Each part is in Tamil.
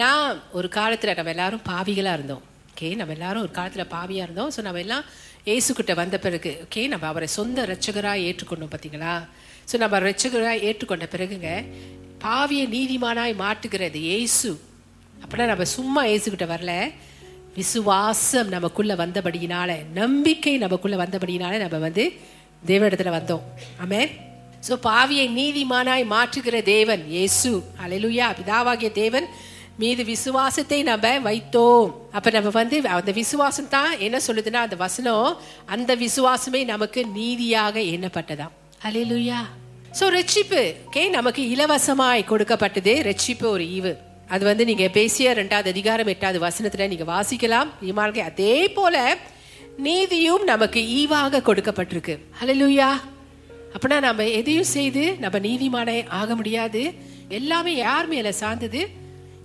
நான் ஒரு காலத்தில் நம்ம எல்லாரும் பாவிகளாக இருந்தோம். ஓகே நம்ம எல்லாரும் ஒரு காலத்தில் பாவியாக இருந்தோம். ஸோ நம்ம எல்லாம் ஏசுக்கிட்ட வந்த பிறகு ஓகே நம்ம அவரை சொந்த ரட்சகராக ஏற்றுக்கொண்டோம் பார்த்தீங்களா? ஸோ நம்ம ரட்சகராக ஏற்றுக்கொண்ட பிறகுங்க பாவியை நீதிமானாய் மாட்டுகிறது ஏசு அப்படின்னா நம்ம சும்மா ஏசுக்கிட்ட வரல. விசுவாசம் நமக்குள்ள வந்தபடியினால நம்பிக்கை நமக்குள்ள வந்தபடியினால நம்ம வந்து தேவனிடத்துல வந்தோம். ஆமே ஸோ பாவியை நீதிமானாய் மாற்றுகிற தேவன் இயேசு. அலைலுயா பிதாவாகிய தேவன் மீது விசுவாசத்தை நம்ம வைத்தோம். அப்ப நம்ம வந்து அந்த விசுவாசம் தான் என்ன சொல்லுதுன்னா அந்த வசனம் அந்த விசுவாசமே நமக்கு நீதியாக எண்ணப்பட்டதாம். அலைலுயா ஸோ ரட்சிப்பு ஓகே நமக்கு இலவசமாய் கொடுக்கப்பட்டது ரட்சிப்பு ஒரு ஈவு. அது வந்து நீங்க பேசிய ரெண்டாவது அதிகாரம் எட்டாவது வசனத்துல நீங்க வாசிக்கலாம். இமார்கே அதே போல நீதியும் நமக்கு ஈவாக கொடுக்கப்பட்டிருக்கு. ஹalleluya. அப்படின்னா நம்ம எதையும் செய்து நம்ம நீதிமானே ஆக முடியாது. எல்லாமே யார் மேல சார்ந்தது?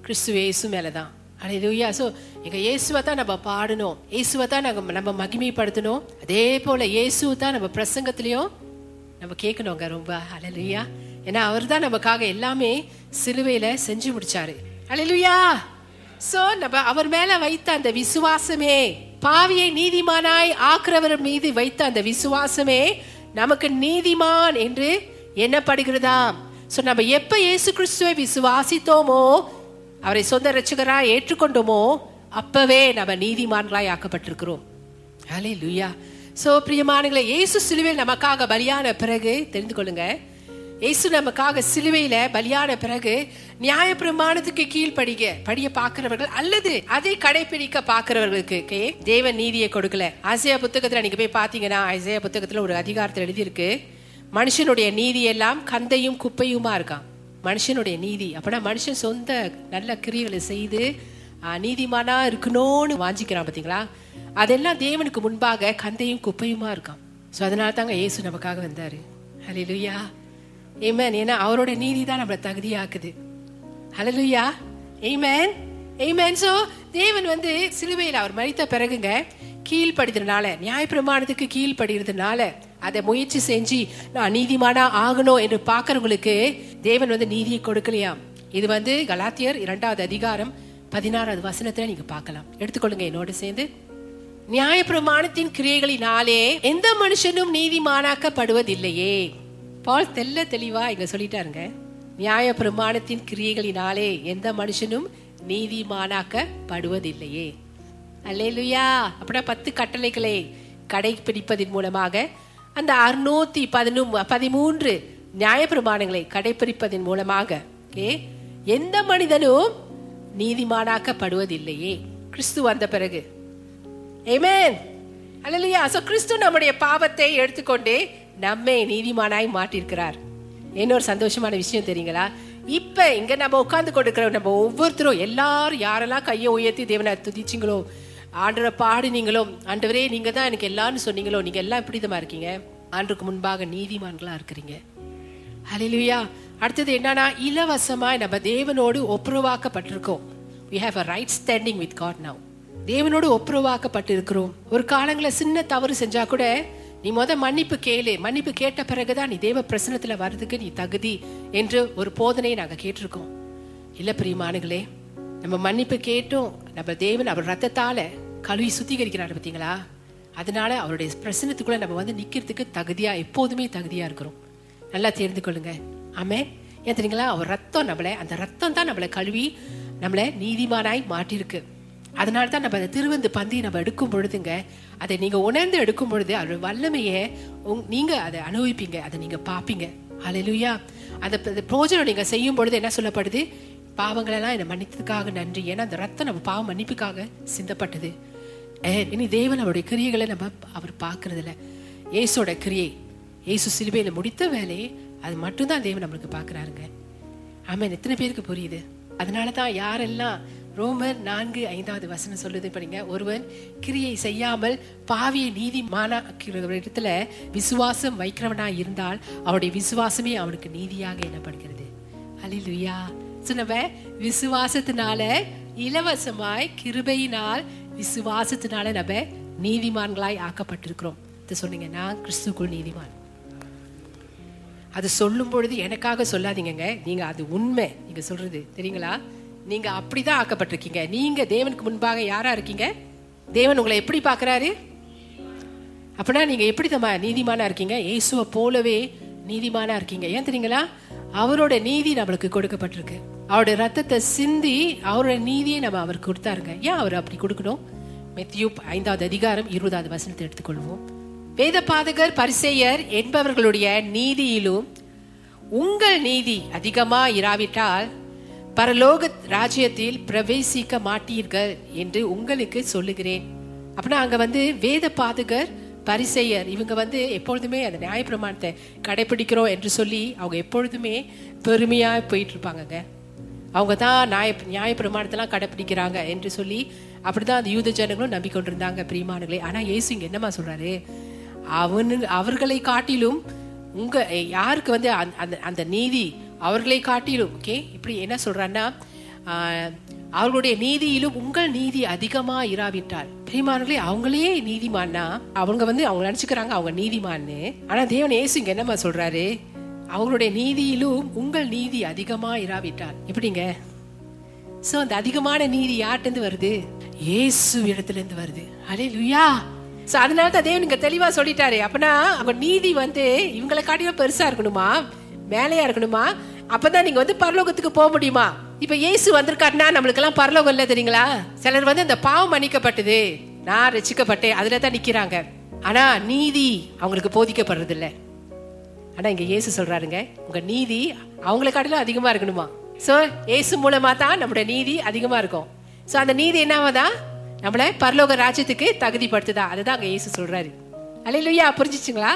கிறிஸ்துவ இயேசு மேலே தான் ஹalleluya ஸோ எங்கள் இயேசுவை தான் நம்ம பாடணும். இயேசுவை தான் நாங்கள் நம்ம மகிமைப்படுத்தணும். அதே போல் இயேசுவை தான் நம்ம பிரசங்கத்துலேயும் நம்ம கேட்கணுங்க ரொம்ப. ஹalleluya ஏன்னா அவர் தான் நமக்காக எல்லாமே சிலுவையில் செஞ்சு முடிச்சாரு. ஹalleluya ஸோ நம்ம அவர் மேலே வைத்த அந்த விசுவாசமே பாவியை நீதிமானாய் ஆக்குறவர் மீது வைத்த அந்த விசுவாசமே நமக்கு நீதிமான் என்று எண்ணப்படுகிறதா ஸோ நம்ம எப்போ இயேசு கிறிஸ்துவை விசுவாசித்தோமோ அவரை சொந்த ரசிகராக ஏற்றுக்கொண்டோமோ அப்பவே நம்ம நீதிமான்களாய் ஆக்கப்பட்டிருக்கிறோம். ஹலே லுயா சோ பிரியமானங்களை இயேசு சிலுவையில் நமக்காக பலியான பிறகு தெரிந்து கொள்ளுங்க. இயேசு நமக்காக சிலுவையில பலியான பிறகு நியாய பிரமாணத்துக்கு கீழ் படிக்க படிய பாக்குறவர்கள் அல்லது அதை கடைபிடிக்க பாக்குறவர்களுக்கு okay, தேவன் நீதியை கொடுக்கல. ஆசியா புத்தகத்துல நீங்க போய் பாத்தீங்கன்னா ஆசியா புத்தகத்துல ஒரு அதிகாரத்தில் எழுதியிருக்கு. மனுஷனுடைய நீதி எல்லாம் கந்தையும் குப்பையுமா இருக்கான் மனுஷனுடைய நீதி. அப்படின்னா மனுஷன் சொந்த நல்ல கிரியைகளை செய்து நீதிமானா இருக்கணும்னு வாஞ்சிக்கிறான் பார்த்தீங்களா அதெல்லாம் தேவனுக்கு முன்பாக கந்தையும் குப்பையுமா இருக்கான். ஸோ அதனால தாங்க இயேசு நமக்காக வந்தார். ஹலிலுயா ஏமேன் ஏன்னா அவரோட நீதி தான் நம்மளை தகுதியாக்குது. ஹலலுயா ஏமேன் ஏமேன் ஸோ தேவன் வந்து சிலுவையில் அவர் மறித்த பிறகுங்க கீழ்ப்படுறதுனால நியாயப்பிரமாணத்துக்கு கீழ்ப்படுகிறதுனால அதை முயற்சி செஞ்சு நான் நீதிமானா ஆகணும் என்று பார்க்குறவங்களுக்கு தேவன் வந்து நீதியை கொடுக்கலையாம். இது வந்து கலாத்தியர் இரண்டாவது அதிகாரம் பதினாறாவது வசனத்துல நீங்க பார்க்கலாம். எடுத்துக்கொள்ளுங்க என்னோட சேர்ந்து. நியாய பிரமாணத்தின் கிரியைகளினாலே எந்த மனுஷனும் நீதிமானாக்கப்படுவதில்லையே. பால் தெல்ல தெளிவா இங்க சொல்லிட்டாருங்க. நியாயப்பிரமாணத்தின் கிரியைகளினாலே எந்த மனுஷனும் நீதிமானாக்கப்படுவதில்லையே. அல்லேலுயா. அப்படின்னா பத்து கட்டளைகளை கடைபிடிப்பதன் மூலமாக அந்த அறுநூத்தி பதினொன்று பதிமூன்று நியாயப்பிரமாணங்களை கடைபிடிப்பதன் மூலமாக ஏ எந்த மனிதனும் நீதிமானாக்கப்படுவதில்லையே. கிறிஸ்து வந்த பிறகு. ஏமேன் அல்லையா சோ கிறிஸ்து நம்முடைய பாவத்தை எடுத்துக்கொண்டு நம்மை நீதிமானாய் மாட்டிருக்கிறார் என்ன ஒரு சந்தோஷமான விஷயம் தெரியுங்களா? இப்ப இங்க நம்ம உட்கார்ந்து கொடுக்கிற நம்ம ஒவ்வொருத்தரும் எல்லாரும் யாரெல்லாம் கையை உயர்த்தி தேவனை துதிச்சிங்களோ ஆண்டரை பாடினீங்களோ ஆண்டவரே நீங்க தான் எனக்கு எல்லாம்னு சொன்னீங்களோ நீங்க எல்லாம் இப்படிதமா இருக்கீங்க. ஆண்டுக்கு முன்பாக நீதிமான்களா இருக்கிறீங்க. ஹalleluya அடுத்தது என்னன்னா இலவசமாய் நம்ம தேவனோடு ஒப்புரவாக்கப்பட்டிருக்கோம். We have a right standing with God now தேவனோடு ஒப்புரவாக்கப்பட்டிருக்கிறோம். ஒரு காலங்களில் சின்ன தவறு செஞ்சா கூட நீ முத மன்னிப்பு கேளு. மன்னிப்பு கேட்ட பிறகுதான் நீ தேவ பிரசனத்துல வர்றதுக்கு நீ தகுதி என்று ஒரு போதனையை நாங்க கேட்டிருக்கோம். இல்ல பிரியமானுகளே நம்ம மன்னிப்பு கேட்டும். நம்ம தேவன் அவர் ரத்தத்தால கழுவி சுத்திகரிக்கிறாரு பார்த்தீங்களா அதனால அவருடைய பிரசனத்துக்குள்ள நம்ம வந்து நிக்கிறதுக்கு தகுதியா எப்போதுமே தகுதியா இருக்கிறோம். நல்லா தெரிந்து கொள்ளுங்க ஆமே ஏன் தெரியுங்களா? அவர் ரத்தம் நம்மளை அந்த ரத்தம் தான் நம்மளை கழுவி நம்மளை நீதிமானாய் மாட்டிருக்கு அதனால தான் நம்ம அந்த திருவந்து பந்தியை நம்ம எடுக்கும் பொழுதுங்க அதை நீங்கள் உணர்ந்து எடுக்கும் பொழுது அவர் வல்லமையை உங்- நீங்கள் அதை அனுபவிப்பீங்க அதை நீங்கள் பார்ப்பீங்க. அலையிலுயா அந்த ப- பிரோஜனம் நீங்கள் செய்யும் பொழுது என்ன சொல்லப்படுது? பாவங்களெல்லாம் என்னை மன்னித்ததுக்காக நன்றி. ஏன்னா அந்த ரத்தம் நம்ம பாவம் மன்னிப்புக்காக சிந்தப்பட்டது. ஏ, இனி தேவன் அவருடைய கிரியைகளை நம்ம அவர் பார்க்கறதில்ல. இயேசோட கிரியை. ஏசு சிலுவையில் முடித்த வேலையை அது மட்டும்தான் தேவன் நம்மளுக்கு பார்க்கறாருங்க. ஆமாம் எத்தனை பேருக்கு புரியுது? அதனால தான் யாரெல்லாம் ரோமர் நான்கு ஐந்தாவது வசனம் சொல்லுது படிங்க. ஒருவன் கிரியை செய்யாமல் பாவியை நீதிமானாக்கிற இடத்துல விசுவாசம் வைக்கிறவனா இருந்தால் அவனுடைய விசுவாசமே அவனுக்கு நீதியாக எண்ணப்படுகிறது. அல்லேலூயா So, நம்ம விசுவாசத்தினால இலவசமாய் கிருபையினால் விசுவாசத்தினால நம்ம நீதிமான்களாய் ஆக்கப்பட்டிருக்கிறோம். இதை சொன்னீங்க நான் கிறிஸ்துக்குள் நீதிமான். அது சொல்லும் பொழுது எனக்காக சொல்லாதீங்கங்க. நீங்க அது உண்மை. நீங்க சொல்றது தெரியுங்களா? நீங்க அப்படிதான் ஆக்கப்பட்டிருக்கீங்க. நீங்க தேவனுக்கு முன்பாக யாரா இருக்கீங்க? தேவன் உங்களை எப்படி பார்க்குறாரு? அப்படின்னா நீங்க எப்படி தம்மா நீதிமானா இருக்கீங்க? இயேசுவை போலவே நீதிமானா இருக்கீங்க. ஏன் தெரியுங்களா? அவரோட நீதி நம்மளுக்கு கொடுக்கப்பட்டிருக்கு. அவருடைய ரத்தத்தை சிந்தி அவரோட நீதியை நம்ம அவருக்கு கொடுத்தாருங்க. ஏன் அவர் அப்படி கொடுக்கணும்? மெத்தியூப் ஐந்தாவது அதிகாரம் இருபதாவது வசனத்தை எடுத்துக்கொள்வோம். வேத பாதகர் பரிசெயர் என்பவர்களுடைய நீதியிலும் உங்கள் நீதி அதிகமா இராவிட்டால் பரலோக ராஜ்யத்தில் பிரவேசிக்க மாட்டீர்கள் என்று உங்களுக்கு சொல்லுகிறேன். அப்படின்னா அங்க வந்து வேத பாதகர் பரிசெயர் இவங்க வந்து எப்பொழுதுமே அந்த நியாயப்பிரமாணத்தை கடைபிடிக்கிறோம் என்று சொல்லி அவங்க எப்பொழுதுமே பெருமையா போயிட்டு இருப்பாங்கங்க அவங்க தான் நியாய நியாயப்பிரமாணத்தெல்லாம் கடைப்பிடிக்கிறாங்க என்று சொல்லி அப்படிதான் அந்த யூத ஜனங்களும் நம்பிக்கொண்டிருந்தாங்க பிரியமானங்களே ஆனா இயேசு இங்க என்னமா சொல்றாரு? அவனு அவர்களை காட்டிலும் உங்க யாருக்கு வந்து அந்த- அந்த அந்த நீதி அவர்களை காட்டிலும் ஓகே இப்படி என்ன சொல்றான்னா அவர்களுடைய நீதியிலும் உங்கள் நீதி அதிகமா இராவிட்டால். பிரிமானங்களே அவங்களே நீதிமான்னா அவங்க வந்து அவங்க நினைச்சுக்கிறாங்க அவங்க நீதிமான்னு. ஆனா தேவன் ஏசு இங்க என்னமா சொல்றாரு? அவங்களுடைய நீதியிலும் உங்கள் நீதி அதிகமா இராவிட்டால். எப்படிங்க? சோ அந்த அதிகமான நீதி யார்கிட்ட வருது? இயேசு இடத்துல இருந்து வருது. அலே லுயா ஸோ அதனால தான் தேவன் இங்கே தெளிவாக சொல்லிட்டாரு. அப்படின்னா அவங்க நீதி வந்து இவங்களை காட்டிலும் பெருசாக இருக்கணுமா? மேலையா இருக்கணுமா? அப்பதான் நீங்க வந்து பரலோகத்துக்கு போக முடியுமா? இப்ப இயேசு வந்திருக்காருன்னா நம்மளுக்கு எல்லாம் பரலோகம் இல்லை தெரியுங்களா? சிலர் வந்து இந்த பாவம் மன்னிக்கப்பட்டது நான் ரசிக்கப்பட்டேன் அதுல தான் நிக்கிறாங்க. ஆனா நீதி அவங்களுக்கு போதிக்கப்படுறது இல்லை ஆனா இங்க இயேசு சொல்றாருங்க உங்க நீதி அவங்களை காட்டிலும் அதிகமா இருக்கணுமா? சோ இயேசு மூலமா தான் நம்மளோட நீதி அதிகமா இருக்கும். சோ அந்த நீதி என்னவாதான்? நம்மள பரலோக ராஜ்யத்துக்கு தகுதிப்படுத்துதா? அதுதான் அங்க இயேசு சொல்றாரு. அலையிலுயா புரிஞ்சிச்சுங்களா?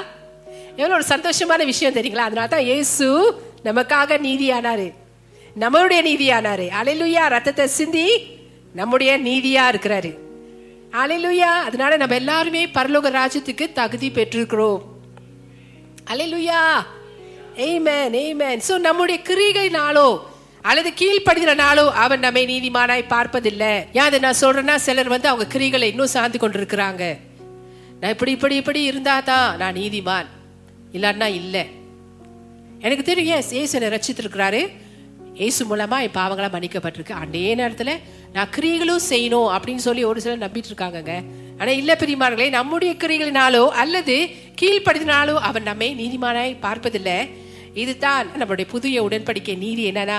எவ்வளவு ஒரு சந்தோஷமான விஷயம் தெரியுங்களா? அதனால தான் இயேசு நமக்காக நீதியானாரு. நம்மளுடைய நீதியானாரு. அலையிலுயா ரத்தத்தை சிந்தி நம்முடைய நீதியா இருக்கிறாரு. அலையிலுயா அதனால நம்ம எல்லாருமே பரலோக ராஜ்யத்துக்கு தகுதி பெற்றிருக்கிறோம். அலையிலுயா எய்மேன் எய்மேன் சோ நம்முடைய கிரிகைனாலோ அல்லது கீழ்ப்படுகிறனாலோ அவன் நம்மை நீதிமானாய் பார்ப்பதில்லை. ஏன் அதை நான் சொல்றேன்னா சிலர் வந்து அவங்க கிரிகளை இன்னும் சார்ந்து கொண்டிருக்கிறாங்க. நான் இப்படி இப்படி இப்படி இருந்தா தான் நான் நீதிமான். இல்லைன்னா இல்லை. எனக்கு தெரியும் ஏன் ஏசு என்னை ரச்சித்திருக்கிறாரு ஏசு மூலமா என் பாவங்களா மன்னிக்கப்பட்டிருக்கு. அதே நேரத்துல நான் கிரிகளும் செய்யணும் அப்படின்னு சொல்லி ஒரு சிலர் நம்பிட்டு இருக்காங்கங்க. ஆனா இல்ல பெரியமார்களே நம்முடைய கிரிகளினாலோ அல்லது கீழ்ப்படுத்தினாலோ அவன் நம்மை நீதிமானாய் பார்ப்பதில்லை. இதுதான் நம்மளுடைய புதிய உடன்படிக்கை நீதி என்னன்னா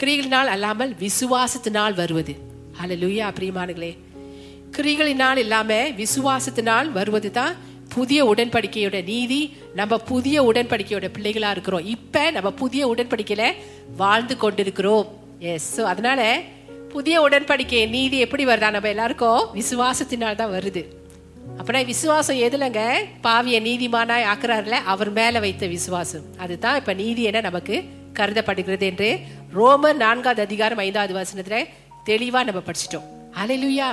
கிரிகளினால் அல்லாமல் விசுவாசத்தினால் வருவது. அல்ல பிரியமானங்களே கிரிகளினால் இல்லாம விசுவாசத்தினால் வருவது தான் புதிய உடன்படிக்கையோட நீதி நம்ம புதிய உடன்படிக்கையோட பிள்ளைகளா இருக்கிறோம். இப்ப நம்ம புதிய உடன்படிக்கையில வாழ்ந்து கொண்டிருக்கிறோம். எஸ் ஸோ அதனால புதிய உடன்படிக்கை நீதி எப்படி வருதா? நம்ம எல்லாருக்கும் விசுவாசத்தினால் தான் வருது. அப்படின்னா விசுவாசம் எதுலங்க? பாவிய நீதிமானாய் ஆக்குறாருல அவர் மேல வைத்த விசுவாசம். அதுதான் இப்ப நீதி என நமக்கு கருதப்படுகிறது என்று ரோமர் நான்காவது அதிகாரம் ஐந்தாவது வசனத்துல தெளிவா நம்ம படிச்சிட்டோம். அலையிலுயா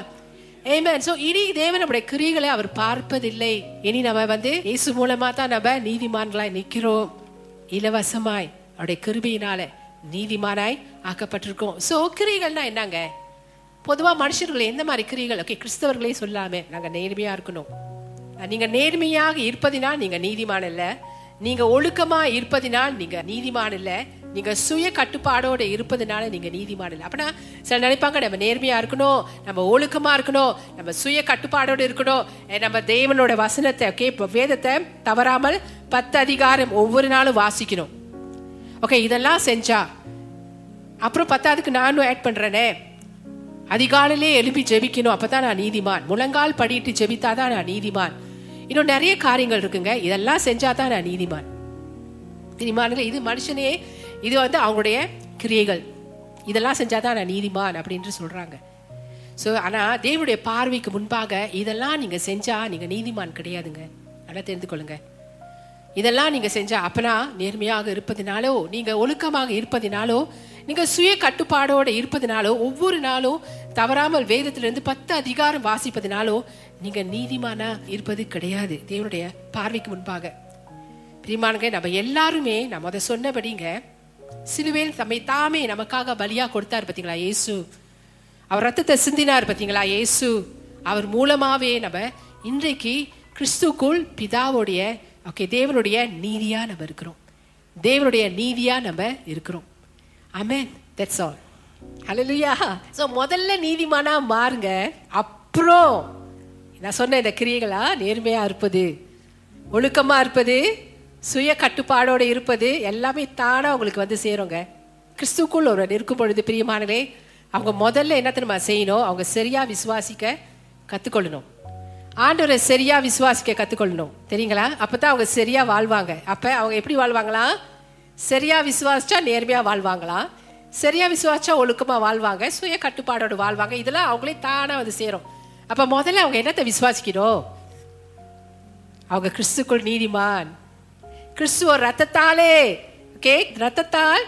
ஏமேன் சோ இனி தேவன் நம்முடைய கிரிகளை அவர் பார்ப்பதில்லை. இனி நம்ம வந்து இயேசு மூலமா தான் நம்ம நீதிமான்களாய் நிக்கிறோம் இலவசமாய் அவருடைய கிருபியினால நீதிமானாய் ஆக்கப்பட்டிருக்கோம். சோ கிரிகள்னா என்னங்க? பொதுவா மனுஷர்கள் எந்த மாதிரி கிரிகள் ஓகே கிறிஸ்தவர்களே சொல்லாமே நாங்க நேர்மையா இருக்கணும். நீங்க நேர்மையாக இருப்பதினால் நீங்க நீதிமான இல்லை நீங்க ஒழுக்கமா இருப்பதினால் நீங்க நீதிமான் இல்ல. நீங்க சுய கட்டுப்பாடோட இருப்பதனால நீங்க நீதிமான் இல்லை. அப்படின்னா சில நினைப்பாங்க நம்ம நேர்மையா இருக்கணும் நம்ம ஒழுக்கமா இருக்கணும் நம்ம சுய கட்டுப்பாடோட இருக்கணும். நம்ம தேவனோட வசனத்தை ஓகே வேதத்தை தவறாமல் பத்து அதிகாரம் ஒவ்வொரு நாளும் வாசிக்கணும். ஓகே இதெல்லாம் செஞ்சா அப்புறம் பத்தாவதுக்கு நானும் ஆட் பண்றேனே. அதிகாலையிலே எழுப்பி ஜெபிக்கணும் அப்பதான் நான் நீதிமான். முழங்கால் படிட்டு ஜெபித்தாதான் நான் நீதிமான். இன்னும் நிறைய காரியங்கள் இருக்குங்க. இதெல்லாம் செஞ்சாதான் நான் நீதிமான். நீதிமான்கள் இது மனுஷனே இது வந்து அவங்களுடைய கிரியைகள். இதெல்லாம் செஞ்சாதான் நான் நீதிமான் அப்படின்னு சொல்றாங்க. ஸோ ஆனால் தேவனுடைய பார்வைக்கு முன்பாக இதெல்லாம் நீங்கள் செஞ்சா நீங்கள் நீதிமான் கிடையாதுங்க. நல்லா தெரிந்து கொள்ளுங்க. இதெல்லாம் நீங்கள் செஞ்சா அப்பனா நேர்மையாக இருப்பதினாலோ நீங்கள் ஒழுக்கமாக இருப்பதினாலோ நீங்க சுய கட்டுப்பாடோட இருப்பதனாலோ ஒவ்வொரு நாளும் தவறாமல் வேதத்திலிருந்து பத்து அதிகாரம் வாசிப்பதனாலோ நீங்க நீதிமானா இருப்பது கிடையாது. தேவனுடைய பார்வைக்கு முன்பாக. பிரிமானுங்க நம்ம எல்லாருமே நம்ம அதை சொன்னபடிங்க சிலுவையில் தம்மை தாமே நமக்காக பலியா கொடுத்தார் பார்த்தீங்களா இயேசு? அவர் ரத்தத்தை சிந்தினார் பார்த்தீங்களா இயேசு? அவர் மூலமாவே நம்ம இன்றைக்கு கிறிஸ்துக்குள் பிதாவுடைய ஓகே தேவனுடைய நீதியா நம்ம இருக்கிறோம். தேவனுடைய நீதியா நம்ம இருக்கிறோம். Amen that's all hallelujah so முதல்ல நீதிமானா மாறுங்க. அப்புறம் நான் சொன்ன இந்த கிரியைகளா? நேர்மையா இருப்பது ஒழுக்கமா இருப்பது சுய கட்டுப்பாடோட இருப்பது எல்லாமே தானா உங்களுக்கு வந்து சேருங்க. கிறிஸ்துக்குள் ஒரு இருக்கும் பொழுது பிரியமானவே அவங்க முதல்ல என்ன தெரியுமா செய்யணும்? அவங்க சரியா விசுவாசிக்க கத்துக்கொள்ளணும். ஆண்டவரை சரியா விசுவாசிக்க கத்துக்கொள்ளணும். தெரியுங்களா? அப்பதான் அவங்க சரியா வாழ்வாங்க. அப்ப அவங்க எப்படி வாழ்வாங்களா? சரியா விசுவாசிச்சா நேர்மையா வாழ்வாங்களாம் சரியா விசுவாசிச்சா ஒழுக்கமா வாழ்வாங்க? சுய கட்டுப்பாடோடு வாழ்வாங்க? இதெல்லாம் அவங்களே தானா வந்து சேரும். அப்ப முதல்ல அவங்க என்னத்தை விசுவாசிக்கிறோம் அவங்க கிறிஸ்துக்குள் நீதிமான். கிறிஸ்துவ ரத்தத்தாலே ஓகே? ரத்தத்தால்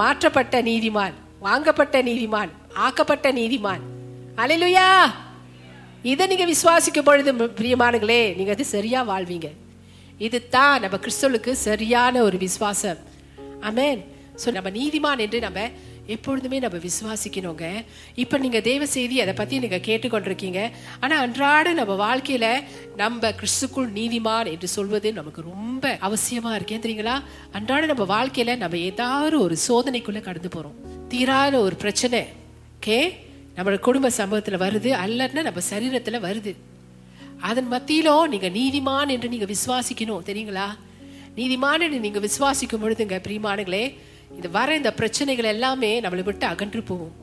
மாற்றப்பட்ட நீதிமான் வாங்கப்பட்ட நீதிமான் ஆக்கப்பட்ட நீதிமான். அலையிலுயா! இதை நீங்க விசுவாசிக்கும் பொழுது பிரியமானுங்களே பிரியமானங்களே நீங்க அது சரியா வாழ்வீங்க. இது தான் நம்ம கிறிஸ்துவுக்கு சரியான ஒரு விசுவாசம். அமேன் ஸோ நம்ம நீதிமான் என்று நம்ம எப்பொழுதுமே நம்ம விசுவாசிக்கணுங்க. இப்போ நீங்கள் தேவ செய்தி அதை பற்றி நீங்கள் கேட்டுக்கொண்டிருக்கீங்க. ஆனால் அன்றாட நம்ம வாழ்க்கையில் நம்ம கிறிஸ்துக்குள் நீதிமான் என்று சொல்வது நமக்கு ரொம்ப அவசியமாக இருக்கேன் தெரியுங்களா? அன்றாட நம்ம வாழ்க்கையில் நம்ம ஏதாவது ஒரு சோதனைக்குள்ளே கடந்து போகிறோம் தீராத ஒரு பிரச்சனை. கே நம்மளோட குடும்ப சம்பவத்தில் வருது அல்லன்னா நம்ம சரீரத்தில் வருது. அதன் மத்தியிலும் நீங்க நீதிமான் என்று நீங்க விசுவாசிக்கணும் தெரியுங்களா? நீதிமான் என்று நீங்க விசுவாசிக்கும் பொழுதுங்க பிரியமானங்களே இந்த வர இந்த பிரச்சனைகள் எல்லாமே நம்மளை விட்டு அகன்று போகும்.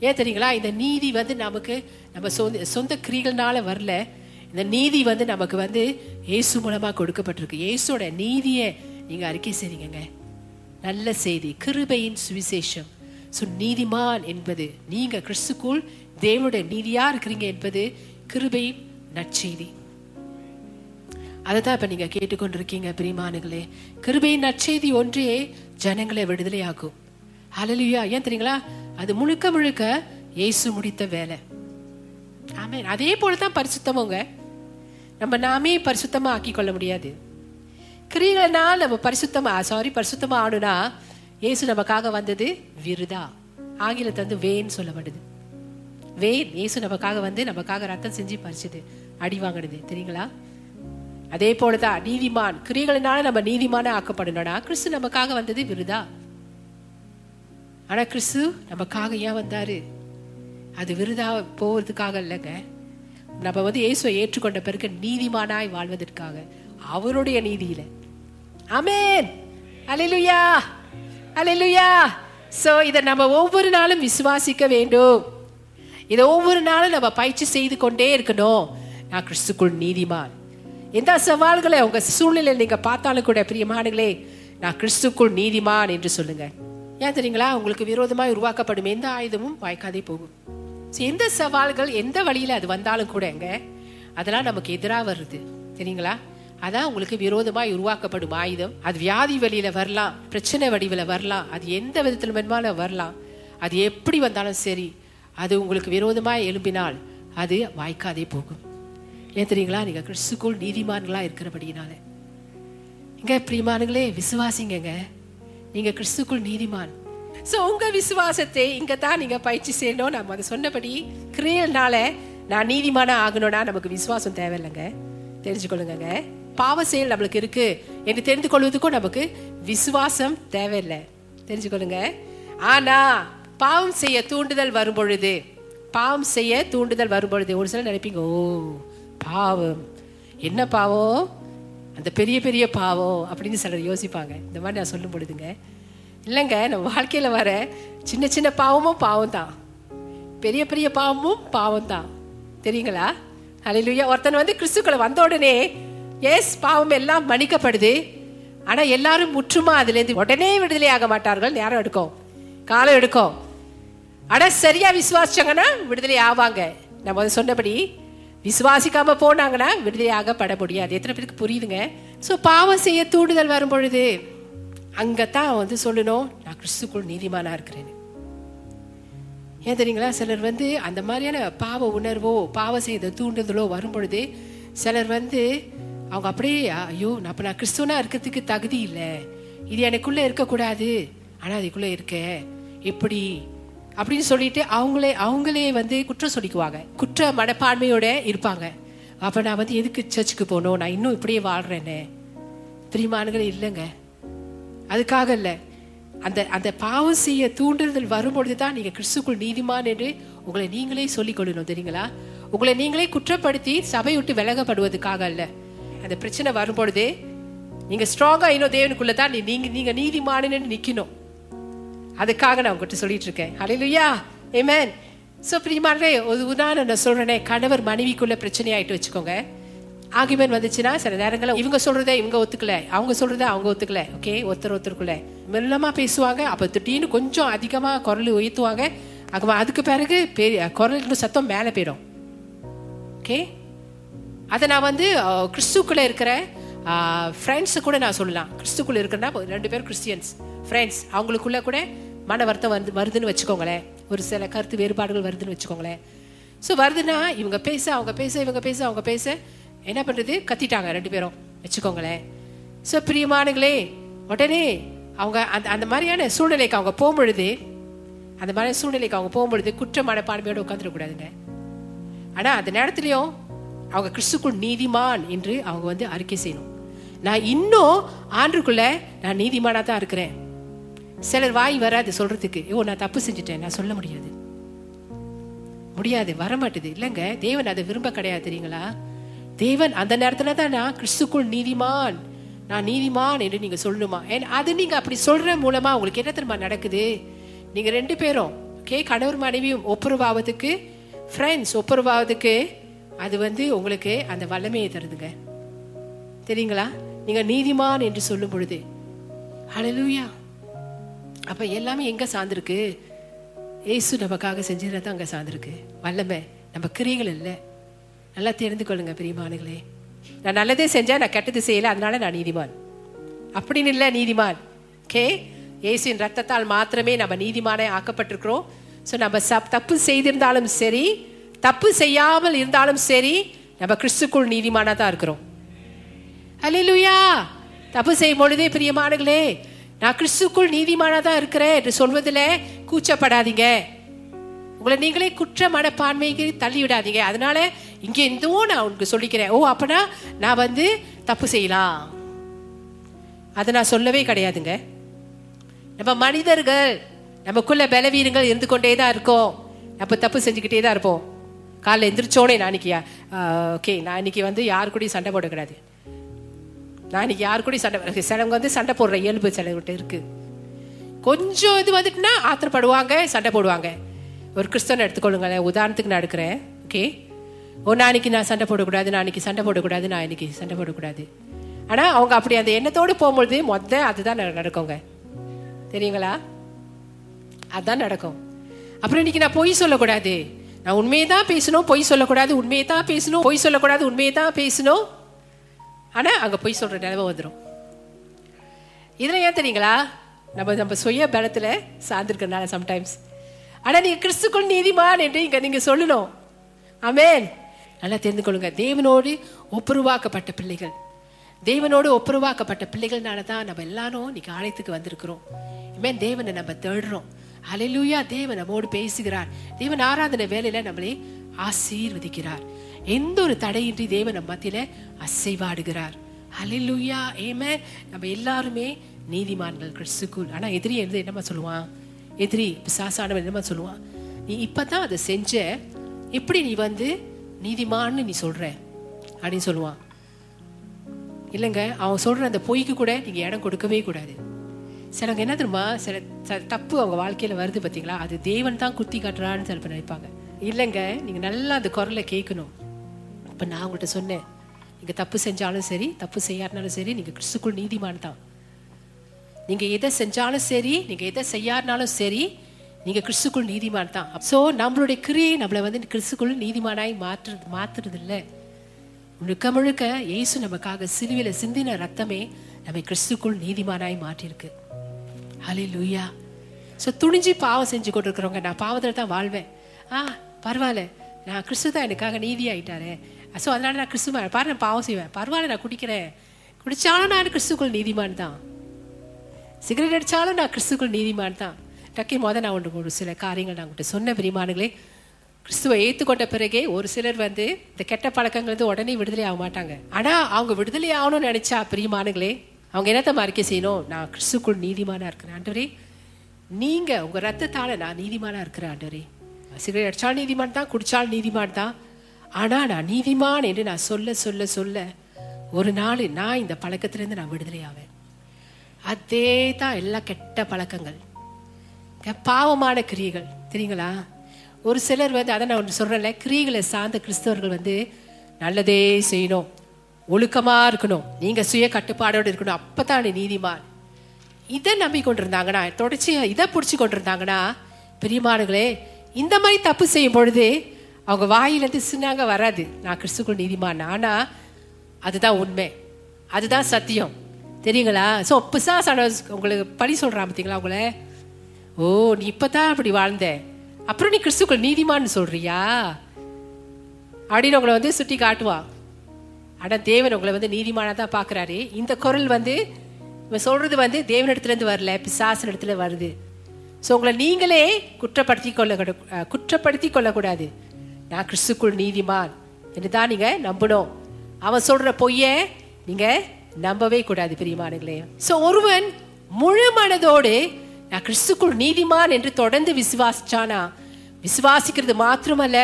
ஏன் தெரியுங்களா? இந்த நீதி வந்து நமக்கு நம்ம சொந்த சொந்த கிரிகள்னால வரல. இந்த நீதி வந்து நமக்கு வந்து இயேசு மூலமா கொடுக்கப்பட்டிருக்கு. இயேசுவோட நீதியை நீங்க அறிக்கை செய்றீங்கங்க. நல்ல செய்தி கிருபையின் சுவிசேஷம். ஸோ நீதிமான் என்பது நீங்க கிறிஸ்துக்குள் தேவனுடைய நீதியா இருக்கிறீங்க என்பது கிருபையின் நற்செய்தி. அதை தான் இப்போ நீங்கள் கேட்டுக்கொண்டிருக்கீங்க பிரிமானுகளே கிருபையின் நற்செய்தி ஒன்றே ஜனங்களை விடுதலையாக்கும். அலலியா ஏன் தெரியுங்களா? அது முழுக்க முழுக்க இயேசு முடித்த வேலை. ஆமே அதே போல தான் பரிசுத்தமுங்க. நம்ம நாமே பரிசுத்தமா ஆக்கி கொள்ள முடியாது. கிரியைகளால் நம்ம பரிசுத்தமா சாரி பரிசுத்தமா ஆடுனா இயேசு நமக்காக வந்தது விருதா? ஆங்கிலத்தை வந்து வேன்னு சொல்லப்படுது. வேன் இயேசு நமக்காக வந்து நமக்காக ரத்தம் செஞ்சு பறிச்சது. அடி வாங்கினது தெரியுங்களா? அதே போலதான் நீதிமான் கிரிகளினால நம்ம நீதிமான ஆக்கப்படணும்னா கிறிஸ்து நமக்காக வந்தது விருதா? ஆனா கிறிஸ்து நமக்காக ஏன் வந்தாரு? அது விருதா போவதுக்காக இல்லைங்க நம்ம வந்து இயேசுவை ஏற்றுக்கொண்ட பிறகு நீதிமானாய் வாழ்வதற்காக அவருடைய நீதியில. அமேன் அலிலுயா அலிலுயா சோ இதை நம்ம ஒவ்வொரு நாளும் விசுவாசிக்க வேண்டும். இதை ஒவ்வொரு நாளும் நம்ம பயிற்சி செய்து கொண்டே இருக்கணும். நான் கிறிஸ்துக்குள் நீதிமான். எந்த சவால்களை உங்க சூழ்நிலை நீங்க பார்த்தாலும் கூட பிரியமானங்களே நான் கிறிஸ்துக்குள் நீதிமான் என்று சொல்லுங்க. ஏன் தெரியுங்களா? உங்களுக்கு விரோதமாய் உருவாக்கப்படும் எந்த ஆயுதமும் வாய்க்காதே போகும். எந்த சவால்கள் எந்த வழியில அது வந்தாலும் கூடங்க அதெல்லாம் நமக்கு எதிராக வருது. சரிங்களா அதான் உங்களுக்கு விரோதமாய் உருவாக்கப்படும் ஆயுதம். அது வியாதி வழியில வரலாம் பிரச்சனை வடிவில் வரலாம் அது எந்த விதத்தில் வேணுமாலும் வரலாம். அது எப்படி வந்தாலும் சரி அது உங்களுக்கு விரோதமாய் எழும்பினால் அது வாய்க்காதே போகும். ஏன் தெரியுங்களா? நீங்க கிறிஸ்துக்குள் நீதிமான்களா இருக்கிறபடியினால. இங்க பிரியமானுங்களே விசுவாசிங்கங்க. நீங்க கிறிஸ்துக்குள் நீதிமான். சோ உங்க விசுவாசத்தை இங்க தான் நீங்க பயிற்சி செய்யணும். நம்ம அதை சொன்னபடி கிரியல்னால நான் நீதிமான ஆகணும்னா நமக்கு விசுவாசம் தேவையில்லைங்க. தெரிஞ்சுக்கொள்ளுங்க பாவ செயல் நம்மளுக்கு இருக்கு என்று தெரிந்து கொள்வதுக்கும் நமக்கு விசுவாசம் தேவையில்லை. தெரிஞ்சுக்கொள்ளுங்க. ஆனா பாவம் செய்ய தூண்டுதல் வரும் பொழுது பாவம் செய்ய தூண்டுதல் வரும் பொழுது ஒரு சிலர் நினைப்பீங்க ஓ பாவம். என்ன பாவம் அந்த பெரிய பெரிய பாவம் அப்படின்னு சிலர் யோசிப்பாங்க. இந்த மாதிரி நான் சொல்லும் பொழுதுங்க. இல்லைங்க நம்ம வாழ்க்கையில் வர சின்ன சின்ன பாவமும் பாவம் தான் பெரிய பெரிய பாவமும் பாவம் தான் தெரியுங்களா? அலையிலுயா ஒருத்தன் வந்து கிறிஸ்துக்களை வந்த உடனே எஸ் பாவம் எல்லாம் மன்னிக்கப்படுது. ஆனால் எல்லாரும் முற்றுமா அதுலேருந்து? உடனே விடுதலை ஆக மாட்டார்கள். நேரம் எடுக்கும். காலம் எடுக்கும். ஆனால் சரியா விசுவாசிச்சாங்கன்னா விடுதலை ஆவாங்க. நம்ம சொன்னபடி விசுவாசிக்காம போனாங்கன்னா விடுதலையாக பட முடியாது. எத்தனை பேருக்கு புரியுதுங்க? ஸோ பாவம் செய்ய தூண்டுதல் வரும் பொழுது அங்கத்தான் வந்து சொல்லணும் நான் கிறிஸ்துக்குள் நீதிமானா இருக்கிறேன்னு. ஏன் தெரியுங்களா? சிலர் வந்து அந்த மாதிரியான பாவ உணர்வோ பாவம் செய்த தூண்டுதலோ வரும் பொழுது சிலர் வந்து அவங்க அப்படியே ஐயோ நான் அப்போ நான் கிறிஸ்துவனா இருக்கிறதுக்கு தகுதி இல்லை. இது எனக்குள்ளே இருக்கக்கூடாது. ஆனால் அதுக்குள்ளே இருக்க. எப்படி அப்படின்னு சொல்லிட்டு அவங்களே அவங்களே வந்து குற்றம் சொல்லிக்குவாங்க. குற்ற மனப்பான்மையோட இருப்பாங்க. அப்ப நான் வந்து எதுக்கு சர்ச்சுக்கு போகணும்? நான் இன்னும் இப்படியே வாழ்றேனே. பிரிமானுகள் இல்லைங்க. அதுக்காக இல்லை. அந்த அந்த பாவம் செய்ய தூண்டுதல் வரும்பொழுது தான் நீங்க கிறிஸ்துக்குள் நீதிமான் என்று உங்களை நீங்களே சொல்லிக் கொள்ளணும் தெரியுங்களா? உங்களை நீங்களே குற்றப்படுத்தி சபை விட்டு விலகப்படுவதுக்காக அல்ல. அந்த பிரச்சனை வரும்பொழுது நீங்க ஸ்ட்ராங்கா இன்னும் தேவனுக்குள்ள தான் நீ- நீங்க நீங்க நீதிமானு நிக்கணும். அதுக்காக நான் உங்ககிட்ட சொல்லிட்டு இருக்கேன் அலையிலுயா ஏமேன் ஸோ பிரியமானே ஒரு உதாரணம் நான் சொல்றேனே. கணவர் மனைவிக்குள்ள பிரச்சனை ஆயிட்டு வச்சுக்கோங்க. ஆகியவன் வந்துச்சுன்னா சில நேரங்களில் இவங்க சொல்றதை இவங்க ஒத்துக்கல. அவங்க சொல்றதை அவங்க ஒத்துக்கல. ஓகே ஒருத்தர் ஒருத்தருக்குள்ள. மெல்லமா பேசுவாங்க. அப்ப திடீர்னு கொஞ்சம் அதிகமா குரல் உயர்த்துவாங்க. அங்க அதுக்கு பிறகு பெரிய குரல் சத்தம் மேலே போயிடும். ஓகே அதை நான் வந்து அஹ், கிறிஸ்துக்குள்ள இருக்கிற ஃப்ரெண்ட்ஸு கூட நான் சொல்லலாம். கிறிஸ்துக்குள்ள இருக்கிறனா ரெண்டு பேரும் கிறிஸ்டியன்ஸ் ஃப்ரெண்ட்ஸ் அவங்களுக்குள்ள கூட மன வருத்தம் வந்து வருதுன்னு வச்சுக்கோங்களேன். ஒரு சில கருத்து வேறுபாடுகள் வருதுன்னு வச்சுக்கோங்களேன். ஸோ வருதுன்னா இவங்க பேச அவங்க பேச இவங்க பேச அவங்க பேச என்ன பண்ணுறது கத்திட்டாங்க ரெண்டு பேரும். வச்சுக்கோங்களேன். ஸோ பிரியமானுங்களே உடனே அவங்க அந்த அந்த மாதிரியான சூழ்நிலைக்கு அவங்க போகும்பொழுது அந்த மாதிரி சூழ்நிலைக்கு அவங்க போகும்பொழுது குற்ற மனப்பான்மையோடு உட்காந்துடக்கூடாதுங்க ஆனால் அந்த நேரத்துலையும் அவங்க கிறிஸ்துக்குள் நீதிமான் என்று அவங்க வந்து அறிக்கை செய்யணும். நான் இன்னும் ஆண்டுக்குள்ள நான் நீதிமானா தான் இருக்கிறேன். சிலர் வாய் வராது சொல்றதுக்கு. ஓ நான் தப்பு செஞ்சுட்டேன். நான் சொல்ல முடியாது. முடியாது. வர மாட்டுது இல்லைங்க. தேவன் அதை விரும்ப கிடையாது தெரியுங்களா? தேவன் அந்த நேரத்துல தான் நான் கிறிஸ்துக்குள் நீதிமான். நான் நீதிமான் என்று நீங்க சொல்லணுமா? ஏன் அது நீங்க அப்படி சொல்ற மூலமா உங்களுக்கு என்ன தெரியுமா நடக்குது? நீங்க ரெண்டு பேரும் ஓகே கணவர் மனைவியும் ஒப்புரவாவதுக்கு ஃப்ரெண்ட்ஸ் ஒப்புரவாவதுக்கு அது வந்து உங்களுக்கு அந்த வல்லமையை தருதுங்க. தெரியுங்களா? நீங்க நீதிமான் என்று சொல்லும் பொழுது. ஹalleluya அப்ப எல்லாமே எங்க சார்ந்திருக்கு? இயேசு நமக்காக செஞ்சது தான் அங்க சார்ந்திருக்கு. வல்லமை நம்ம கிரிகள் இல்லை. நல்லா தெரிந்து கொள்ளுங்க பிரியமானுங்களே நான் நல்லதே செஞ்சேன் நான் கெட்டது செய்யல அதனால நான் நீதிமான். அப்படின்னு இல்லை நீதிமான். ஓகே? இயேசுவின் ரத்தத்தால் மாத்திரமே நம்ம நீதிமானே ஆக்கப்பட்டிருக்கிறோம். ஸோ நம்ம சப் தப்பு செய்திருந்தாலும் சரி தப்பு செய்யாமல் இருந்தாலும் சரி நம்ம கிறிஸ்துக்குள் நீதிமானா தான் இருக்கிறோம். அல்லேலூயா தப்பு செய்யும் பொழுதே பிரியமானங்களே நான் கிறிஸ்துக்குள் நீதிமானா தான் இருக்கிறேன் என்று சொல்வதில் கூச்சப்படாதீங்க. உங்களை நீங்களே குற்ற மனப்பான்மைக்கு தள்ளி விடாதீங்க அதனால இங்கே இருந்தும் நான் உங்களுக்கு சொல்லிக்கிறேன். ஓ அப்பனா நான் வந்து தப்பு செய்யலாம். அதை நான் சொல்லவே கிடையாதுங்க. நம்ம மனிதர்கள் நமக்குள்ள பலவீனங்கள் இருந்து கொண்டே தான் இருக்கோம். நம்ம தப்பு செஞ்சுக்கிட்டே தான் இருப்போம். காலைல எந்திரிச்சோடனே நான் இன்னைக்கு ஓகே நான் இன்னைக்கு வந்து யாரு கூடயும் சண்டை போடக்கூடாது. நான் இன்னைக்கு யாரு கூடயும் சண்டை சிலவங்க வந்து சண்டை போடுற இயல்பு சிலவங்கிட்ட இருக்கு. கொஞ்சம் இது வந்துட்டுனா ஆத்திரப்படுவாங்க சண்டை போடுவாங்க. ஒரு கிறிஸ்தவன் எடுத்துக்கொள்ளுங்களேன். உதாரணத்துக்கு நான் எடுக்கிறேன். ஓகே ஓ நாளைக்கு நான் சண்டை போடக்கூடாது நான் நாளைக்கு சண்டை போடக்கூடாது நான் இன்னைக்கு சண்டை போடக்கூடாது. ஆனால் அவங்க அப்படி அந்த எண்ணத்தோடு போகும்பொழுது மொத்த அதுதான் நடக்குங்க. தெரியுங்களா? அதுதான் நடக்கும். அப்புறம் இன்னைக்கு நான் பொய் சொல்லக்கூடாது. நான் உண்மையை தான் பேசணும் பொய் சொல்லக்கூடாது உண்மையை தான் பேசணும் பொய் சொல்லக்கூடாது உண்மையை தான் பேசணும். ஆனால் அங்கே பொய் சொல்கிற நிலவை வந்துடும் இதில் ஏன் தெரியுங்களா? நம்ம நம்ம சுய பலத்தில் சார்ந்திருக்கிறதுனால சம்டைம்ஸ் ஆனால் நீங்கள் கிறிஸ்துக்குள் நீதிமான் என்று இங்கே நீங்கள் சொல்லணும். ஆமென் நல்லா தெரிந்து கொள்ளுங்க. தேவனோடு ஒப்புருவாக்கப்பட்ட பிள்ளைகள். தேவனோடு ஒப்புருவாக்கப்பட்ட பிள்ளைகள்னால தான் நம்ம எல்லாரும் இன்னைக்கு ஆலயத்துக்கு வந்திருக்கிறோம். ஆமென் தேவனை நம்ம தேடுறோம். அலையிலூயா தேவன் நம்மோடு பேசுகிறார். தேவன் ஆராதனை வேலையில் நம்மளை ஆசீர்வதிக்கிறார். எந்த ஒரு தடையின்றி தேவன் நம்ம மத்தியில அசைவாடுகிறார். ஹalleluya ஆமென் நம்ம எல்லாருமே நீதிமான்கள் கிறிஸ்துக்குள். ஆனா எதிரி எழுந்து என்னமா சொல்லுவான்? எதிரி பிசாசானவன் என்னமா சொல்லுவான்? நீ இப்பதான் அதை செஞ்ச எப்படி நீ வந்து நீதிமான்னு நீ சொல்ற? அப்படின்னு சொல்லுவான். இல்லைங்க அவன் சொல்ற அந்த பொய்க்கு கூட நீங்க இடம் கொடுக்கவே கூடாது. சிலவங்க என்ன தெரியுமா சில ச- தப்பு அவங்க வாழ்க்கையில வருது பாத்தீங்களா? அது தேவன் தான் குத்தி காட்டுறான்னு சில நினைப்பாங்க. இல்லைங்க நீங்க நல்லா அந்த குரலை கேட்கணும். அப்போ நான் உங்கள்கிட்ட சொன்னேன் நீங்க தப்பு செஞ்சாலும் சரி தப்பு செய்யாருனாலும் சரி நீங்க கிறிஸ்துக்குள் நீதிமான் தான் நீங்க எதை செஞ்சாலும் சரி நீங்க எதை செய்யாருனாலும் சரி நீங்க கிறிஸ்துக்குள் நீதிமான் தான் சோ நம்மளுடைய கிரியை நம்மளை வந்து கிறிஸ்துக்குள் நீதிமானாய் மாற்றுறது மாத்துறது இல்லை முழுக்க முழுக்க இயேசு நமக்காக சிலுவையில சிந்தின ரத்தமே நம்மை கிறிஸ்துக்குள் நீதிமானாய் மாற்றிருக்கு ஹலே லூயா ஸோ துணிஞ்சு பாவம் செஞ்சு கொண்டிருக்கிறவங்க நான் பாவத்தில் தான் வாழ்வேன். ஆ பரவாயில்ல. நான் கிறிஸ்து தான் எனக்காக நீதி ஆயிட்டாரே ஸோ அதனால நான் கிறிஸ்துவன் பாரு நான் பாவம் செய்வேன். பரவாயில்ல நான் குடிக்கிறேன். குடித்தாலும் நான் கிறிஸ்துக்குள் நீதிமான் தான். சிகரெட் அடித்தாலும் நான் கிறிஸ்துக்குள் நீதிமான் தான். டக்கி மொதல் நான் ஒன்று ஒரு சில காரியங்கள் நான் உங்கள்கிட்ட சொன்ன பிரிமானுங்களே கிறிஸ்துவை ஏற்றுக்கொண்ட பிறகே ஒரு சிலர் வந்து இந்த கெட்ட பழக்கங்கள் வந்து உடனே விடுதலை ஆக மாட்டாங்க. ஆனால் அவங்க விடுதலை ஆகணும்னு நினைச்சா பிரியமானுங்களே அவங்க என்னத்தை அறிக்கை செய்யணும்? நான் கிறிஸ்துக்குள் நீதிமானாக இருக்கிறேன். ஆண்டவரே நீங்கள் உங்கள் ரத்தத்தால் நான் நீதிமானாக இருக்கிறேன் ஆண்டவரே. சிகரெட் அடித்தாலும் நீதிமான் தான் குடித்தாலும் நீதிமான் தான். ஆனால் நான் நீதிமான் என்று நான் சொல்ல சொல்ல சொல்ல ஒரு நாள் நான் இந்த பழக்கத்திலேருந்து நான் விடுதலை ஆவேன். அதே தான் எல்லா கெட்ட பழக்கங்கள். பாவமான கிரியைகள். தெரியுங்களா? ஒரு சிலர் வந்து அதை நான் ஒன்று சொல்கிறேன்ல கிரியைகளை சார்ந்த கிறிஸ்தவர்கள் வந்து நல்லதே செய்யணும். ஒழுக்கமாக இருக்கணும். நீங்கள் சுய கட்டுப்பாடோடு இருக்கணும். அப்போ தான் நீதிமான். இதை நம்பி கொண்டிருந்தாங்கன்னா தொடர்ச்சி இதை பிடிச்சி கொண்டிருந்தாங்கன்னா பெரியமானுங்களே இந்த மாதிரி தப்பு செய்யும் பொழுது அவங்க வாயிலேருந்து சின்னாங்க வராது. நான் கிறிஸ்துக்குள் நீதிமான். ஆனால் அதுதான் உண்மை. அதுதான் சத்தியம். தெரியுங்களா? ஸோ பிசாசான உங்களுக்கு பழி சொல்கிறான் பார்த்தீங்களா உங்களை ஓ நீ இப்போ தான் அப்படி வாழ்ந்த. அப்புறம் நீ கிறிஸ்துக்குள் நீதிமான்னு சொல்கிறியா அப்படின்னு உங்களை வந்து சுட்டி காட்டுவான் ஆனால் தேவன் உங்களை வந்து நீதிமானாக தான் பார்க்குறாரு இந்த குரல் வந்து இவன் சொல்கிறது வந்து தேவனிடத்துலேருந்து வரல பிசாசன் இடத்துல வருது. ஸோ உங்களை நீங்களே குற்றப்படுத்தி கொள்ள குற்றப்படுத்தி கொள்ளக்கூடாது. நான் கிறிஸ்துக்குள் நீதிமான். என்று தான் நீங்க நம்பணும். அவன் சொல்ற பொய்ய நீங்க நம்பவே கூடாது பிரியமானங்களே ஸோ ஒருவன் முழு மனதோடு நான் கிறிஸ்துக்குள் நீதிமான் என்று தொடர்ந்து விசுவாசிச்சானா? விசுவாசிக்கிறது மாத்திரமல்ல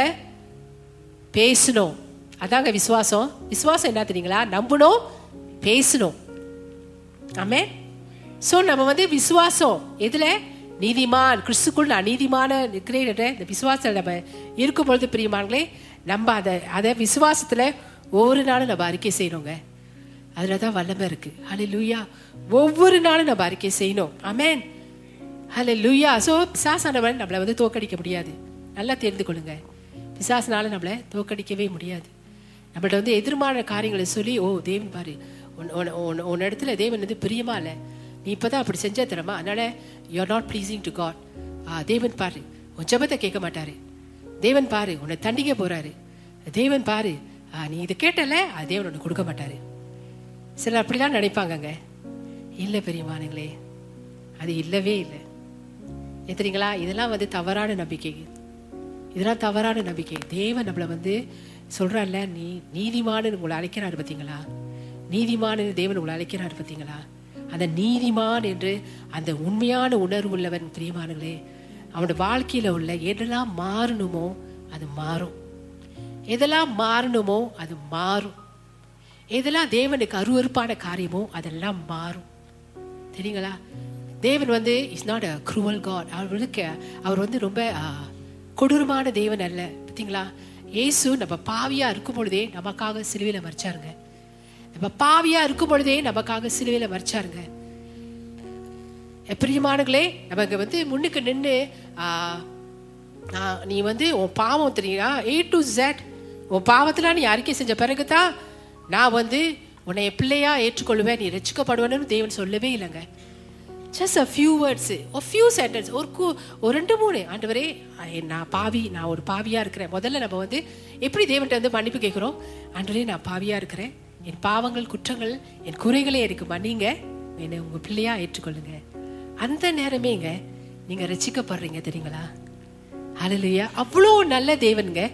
பேசணும். அதாங்க விசுவாசம். விசுவாசம் என்ன தெரியுங்களா? நம்பணும் பேசணும். ஆமே சோ நம்ம வந்து விசுவாசம். எதுல? நீதிமான் கிறிஸ்துக்குள் நான் நீதிமான இந்த விசுவாசத்தில் நம்ம இருக்கும் பொழுது பிரியமானங்களே நம்ம அதை அதை விசுவாசத்தில் ஒவ்வொரு நாளும் நம்ம அறிக்கை செய்யணுங்க. அதில் தான் வல்லமை இருக்கு. ஹலே லூயா ஒவ்வொரு நாளும் நம்ம அறிக்கை செய்யணும். அமேன் ஹலே லூயா ஸோ பிசாசானவன் நம்மளை வந்து தோக்கடிக்க முடியாது. நல்லா தெரிந்து கொள்ளுங்க. பிசாசனால நம்மளை தோக்கடிக்கவே முடியாது. நம்மள்ட்ட வந்து எதிர்மான காரியங்களை சொல்லி ஓ தேவன் பாரு. உன் உன் உன் இடத்துல தேவன் வந்து பிரியமா இல்லை. நீ இப்பதான் அப்படி செஞ்ச தரமா அதனால you are not pleasing to God தேவன் பாரு. உன் ஜெபத்தை கேட்க மாட்டாரு. தேவன் பாரு உன்னை தண்டிக்க போறாரு. தேவன் பாரு. நீ இதை கேட்டல அது தேவன் உனக்கு கொடுக்க மாட்டாரு. சிலர் அப்படிலாம் நினைப்பாங்கங்க. இல்லை பெரியமானுங்களே அது இல்லவே இல்லை. எத்தனைங்களா இதெல்லாம் வந்து தவறான நம்பிக்கை. இதெல்லாம் தவறான நம்பிக்கை. தேவன் நம்மளை வந்து சொல்றான்ல நீ நீதிமானு உங்களை அழைக்கிறாரு பார்த்தீங்களா நீதிமானு தேவன் உங்களை அழைக்கிறாரு பார்த்தீங்களா அந்த நீதிமான் என்று அந்த உண்மையான உணர்வு உள்ளவன் பிரியமானங்களே அவனோட வாழ்க்கையில உள்ள எதெல்லாம் மாறணுமோ அது மாறும். எதெல்லாம் மாறணுமோ அது மாறும். எதெல்லாம் தேவனுக்கு அருவருப்பான காரியமோ அதெல்லாம் மாறும். தெரியுங்களா? தேவன் வந்து is not a cruel God அவர் வந்து கே- அவர் வந்து ரொம்ப கொடூரமான தேவன் அல்ல. பார்த்தீங்களா இயேசு நம்ம பாவியா இருக்கும் பொழுதே நமக்காக சிலுவையில மறிச்சாருங்க நம்ம பாவியா இருக்கும் பொழுதே நமக்காக சிலுவையில மறிச்சாருங்க. பிரியமானங்களே நமக்கு வந்து முன்னுக்கு நின்று நீ வந்து உன் பாவம் தெரியுங்களா ஏ டு ஜெட் உன் பாவத்தில் நீ அறிக்கை செஞ்ச பிறகுதான் நான் வந்து உன்னை பிள்ளையா ஏற்றுக்கொள்வேன் நீ ரசிக்கப்படுவேன்னு தேவன் சொல்லவே இல்லைங்க. ஜஸ்ட் அ ஃபியூ வேர்ட்ஸ் ஒரு ஃபியூ சென்டென்ஸ் ஒரு கு ஒரு ரெண்டு மூணு. ஆண்டவரே ஐ- நான் பாவி நான் ஒரு பாவியா இருக்கிறேன். முதல்ல நம்ம வந்து எப்படி தேவன்கிட்ட வந்து மன்னிப்பு கேட்குறோம்? ஆண்டவரே நான் பாவியா இருக்கிறேன். என் பாவங்கள் குற்றங்கள் என் குறைகளை எனக்கு நீங்க என்னை உங்க பிள்ளையா ஏற்றுக்கொள்ளுங்க. அந்த நேரமேங்க நீங்க ரசிக்கப்படுறீங்க தெரியுங்களா? அழலையா அவ்வளோ நல்ல தேவனுங்க.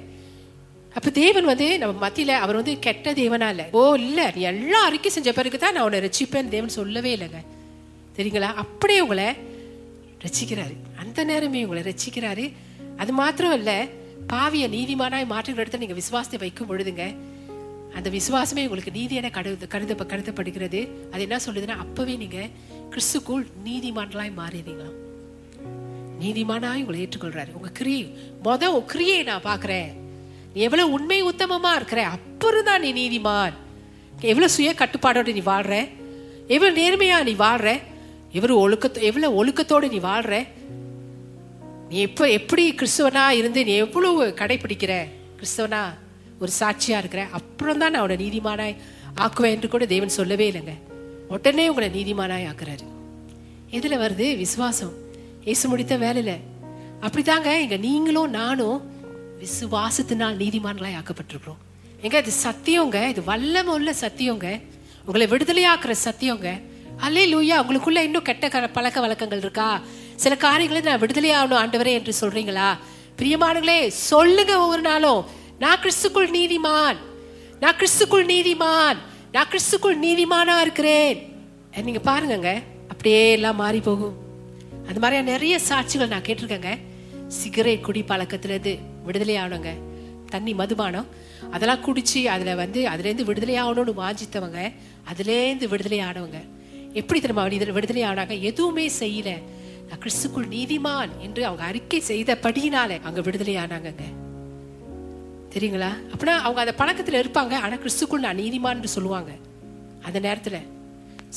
அப்ப தேவன் வந்து நம்ம மத்தியில அவர் வந்து கெட்ட தேவனா இல்ல. ஓ இல்ல. நீ எல்லாம் அறிக்கை செஞ்ச பிறகு தான் நான் உன்னை ரசிப்பேன் தேவன் சொல்லவே இல்லைங்க. தெரியுங்களா? அப்படியே உங்களை ரசிக்கிறாரு. அந்த நேரமே உங்களை ரசிக்கிறாரு. அது மாத்திரம் இல்ல பாவிய நீதிமானாய் மாற்றுகிற இடத்துல நீங்க விசுவாசத்தை வைக்கும் பொழுதுங்க அந்த விசுவாசமே உங்களுக்கு நீதியான கருது கருத கருதப்படுகிறது. அது என்ன சொல்லுதுன்னா அப்பவே நீங்க கிறிஸ்துக்குள் நீதிமான்களாய் மாறிடுறீங்களாம் நீதிமானாய் உங்களை ஏற்றுக்கொள்றாரு. உங்க கிரியை மொத உன் கிரியை நான் பாக்குறேன் நீ எவ்வளவு உண்மை உத்தமமா இருக்கிற அப்புறம் தான் நீ நீதிமான். எவ்வளவு சுய கட்டுப்பாடோடு நீ வாழ்ற? எவ்வளவு நேர்மையா நீ வாழ்ற? எவ்வளவு ஒழுக்க எவ்வளவு ஒழுக்கத்தோடு நீ வாழ்ற? நீ எப்ப எப்படி கிறிஸ்தவனா இருந்து நீ எவ்வளவு கடைபிடிக்கிற? கிறிஸ்தவனா ஒரு சாட்சியாக இருக்கிறேன். அப்புறம் தான் நான் உன்னை நீதிமானாய் ஆக்குவேன் என்று கூட தேவன் சொல்லவே இல்லைங்க. உடனே உங்களை நீதிமானாய் ஆக்குறாரு. எதுல வருது? விசுவாசம். இயேசு முடித்த வேலையில. அப்படிதாங்க இங்க நீங்களும் நானும் விசுவாசத்தினால் நீதிமான்களாய் ஆக்கப்பட்டிருக்கிறோம். எங்க இது சத்தியங்க? இது வல்லம உள்ள சத்தியங்க. உங்களை விடுதலையாக்குற சத்தியங்க. அல்லே லூயா உங்களுக்குள்ள இன்னும் கெட்ட க- பழக்க வழக்கங்கள் இருக்கா? சில காரியங்களை நான் விடுதலையாகணும் ஆண்டவரே என்று சொல்றீங்களா? பிரியமானங்களே சொல்லுங்க ஒவ்வொரு நாளும். நான் கிறிஸ்துக்குள் நீதிமான். நான் கிறிஸ்துக்குள் நீதிமான். நான் கிறிஸ்துக்குள் நீதிமானா இருக்கிறேன். நீங்க பாருங்கங்க. அப்படியே எல்லாம் மாறி போகும். அந்த மாதிரியா நிறைய சாட்சிகள் நான் கேட்டிருக்கேங்க. சிகரெட் குடி பழக்கத்துலேருந்து விடுதலை ஆகணுங்க. தண்ணி மதுபானம். அதெல்லாம் குடிச்சு அதுல வந்து அதுலேருந்து விடுதலை ஆகணும்னு வாஞ்சித்தவங்க அதுலேருந்து விடுதலை ஆனவங்க. எப்படி தெரியுமா? விடுதலை விடுதலை ஆனாங்க? எதுவுமே செய்யல. நான் கிறிஸ்துக்குள் நீதிமான் என்று அவங்க அறிக்கை செய்தபடியினால அங்க விடுதலை ஆனாங்கங்க. தெரியுங்களா? அப்படின்னா அவங்க அந்த பழக்கத்தில் இருப்பாங்க. ஆனால் கிறிஸ்துக்குள் நான் நீதிமான்னு சொல்லுவாங்க. அந்த நேரத்தில்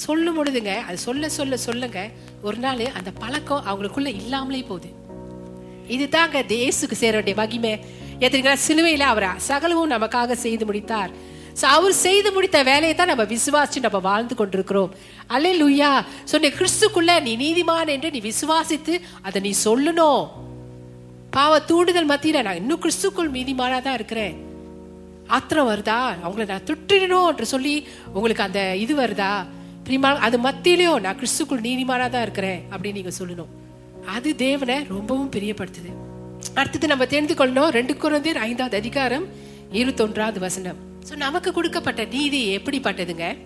சொல்லும் பொழுதுங்க அது சொல்ல சொல்ல சொல்லுங்க ஒரு நாள் அந்த பழக்கம் அவங்களுக்குள்ள இல்லாமலே போகுது. இதுதாங்க தேசுக்கு சேர வேண்டிய மகிமை. எத்தனைங்களா சிலுவையில் அவர் சகலவும் நமக்காக செய்து முடித்தார். ஸோ அவர் செய்து முடித்த வேலையை தான் நம்ம விசுவாசிச்சு நம்ம வாழ்ந்து கொண்டிருக்கிறோம். அல்ல லுய்யா சொன்ன கிறிஸ்துக்குள்ள நீ நீதிமான் என்று நீ விசுவாசித்து அதை நீ சொல்லணும். பாவ தூண்டுதல் மத்தியில நான் இன்னும் கிறிஸ்துக்குள் நீதிமானா தான் இருக்கிறேன். ஆத்திரம் வருதா? அவங்கள நான் துட்டிடணும் என்று சொல்லி உங்களுக்கு அந்த இது வருதா? பிரிமா அது மத்தியிலையும் நான் கிறிஸ்துக்குள் நீதிமானா தான் இருக்கிறேன் அப்படின்னு நீங்க சொல்லணும். அது தேவனை ரொம்பவும் பிரியப்படுத்துது. அடுத்தது நம்ம தெரிந்து கொள்ளணும். ரெண்டு குழந்தையர் ஐந்தாவது அதிகாரம் இருபத்தொன்றாவது வசனம். சோ நமக்கு கொடுக்கப்பட்ட நீதி எப்படிப்பட்டதுங்க?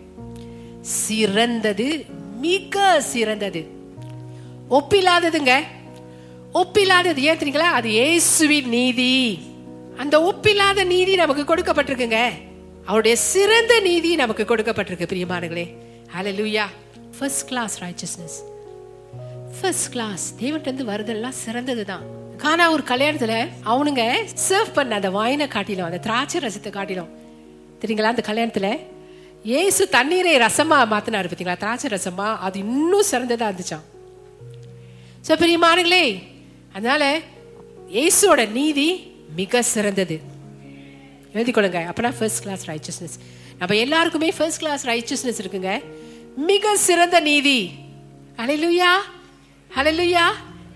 சிறந்தது மிக சிறந்தது. ஒப்பில்லாததுங்க. ஒப்பில்லாதது ஏன் தெரியுங்களா? அது இயேசுவின் நீதி. அந்த ஒப்பில்லாத நீதி நமக்கு கொடுக்கப்பட்டிருக்குங்க. அவருடைய சிறந்த நீதி நமக்கு கொடுக்கப்பட்டிருக்கு பிரியமானங்களே hallelujah first class righteousness first class தேவன்ட்டு வருதெல்லாம் சிறந்தது தான் கானா ஒரு கல்யாணத்துல அவனுங்க சர்வ் பண்ண அந்த வாயினை காட்டிலும் அந்த திராட்சை ரசத்தை காட்டிலும். தெரியுங்களா அந்த கல்யாணத்துல? ஏசு தண்ணீரை ரசமா மாத்தினாரு பார்த்தீங்களா திராட்சை ரசமா. அது இன்னும் சிறந்ததா இருந்துச்சான் ஸோ பிரியமானங்களே அதனால இயேசுவோட நீதி மிக சிறந்தது. எழுதிக்கொள்ளுங்க. அப்பனா ஃபர்ஸ்ட் கிளாஸ் ரைச்சஸ்னஸ் நம்ம எல்லாருக்குமே ஃபர்ஸ்ட் கிளாஸ் ரைச்சஸ்னஸ் இருக்குங்க. மிக சிறந்த நீதி. அலையிலுயா அலையிலுயா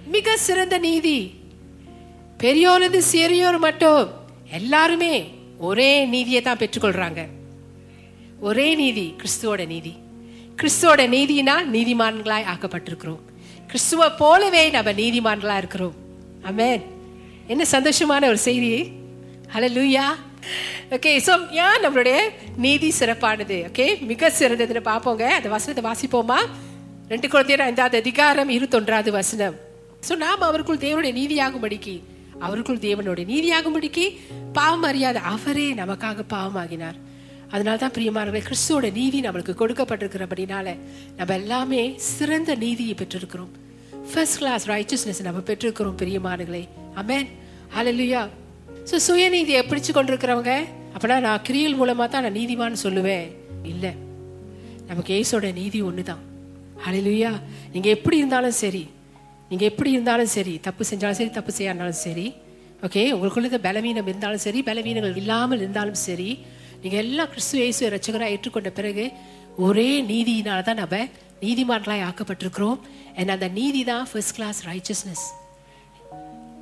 மிக சிறந்த நீதி. பெரியோரது சிறியோர் மட்டும் எல்லாருமே ஒரே நீதியை தான் பெற்றுக்கொள்றாங்க. ஒரே நீதி கிறிஸ்துவோட நீதி. கிறிஸ்துவோட நீதினா நீதிமான்களாய் ஆக்கப்பட்டிருக்கிறோம். கிறிஸ்துவ போலவே நம்ம நீதிமான்களா இருக்கிறோம். அமேன் என்ன சந்தோஷமான ஒரு செய்தி. ஹலோ லூயா ஓகே ஸோ ஏன் நம்மளுடைய நீதி சிறப்பானது? ஓகே மிக சிறந்ததுன்னு பார்ப்போங்க. அந்த வசனத்தை வாசிப்போமா? ரெண்டு குழந்தையர் ஐந்தாவது அதிகாரம் இருபத்தொன்றாவது வசனம். ஸோ நாம் அவருக்குள் தேவனுடைய நீதியாகும்படிக்கு அவருக்குள் தேவனுடைய நீதியாகும்படிக்கு பாவம் அறியாத அவரே நமக்காக பாவமாகினார். அதனால தான் பிரியமானவர்களே கிறிஸ்துவோட நீதி நம்மளுக்கு கொடுக்கப்பட்டிருக்கிறபடினால நம்ம எல்லாமே சிறந்த நீதியை பெற்றிருக்கிறோம். ஃபர்ஸ்ட் கிளாஸ் ரைச்சஸ்னஸ் நம்ம பெற்றிருக்கிறோம் பிரியமானங்களே அமேன் ஹalleluya ஸோ சுயநீதியை பிடிச்சு கொண்டிருக்கிறவங்க அப்படின்னா நான் கிரியல் மூலமாக தான் நான் நீதிமான்னு சொல்லுவேன். இல்லை. நமக்கு ஏசோட நீதி ஒன்று தான் ஹalleluya நீங்கள் எப்படி இருந்தாலும் சரி. நீங்கள் எப்படி இருந்தாலும் சரி. தப்பு செஞ்சாலும் சரி தப்பு செய்யாருந்தாலும் சரி. ஓகே உங்களுக்குள்ள பலவீனம் இருந்தாலும் சரி பலவீனங்கள் இல்லாமல் இருந்தாலும் சரி. நீங்க எல்லாம் கிறிஸ்துவ இயேசு ரச்சகராக ஏற்றுக்கொண்ட பிறகு ஒரே நீதியினால தான் நம்ம நீதிமான்களாய் ஆக்கப்பட்டிருக்கிறோம். And அந்த நீதி தான் ஃபர்ஸ்ட் கிளாஸ் ரைச்சஸ்னஸ்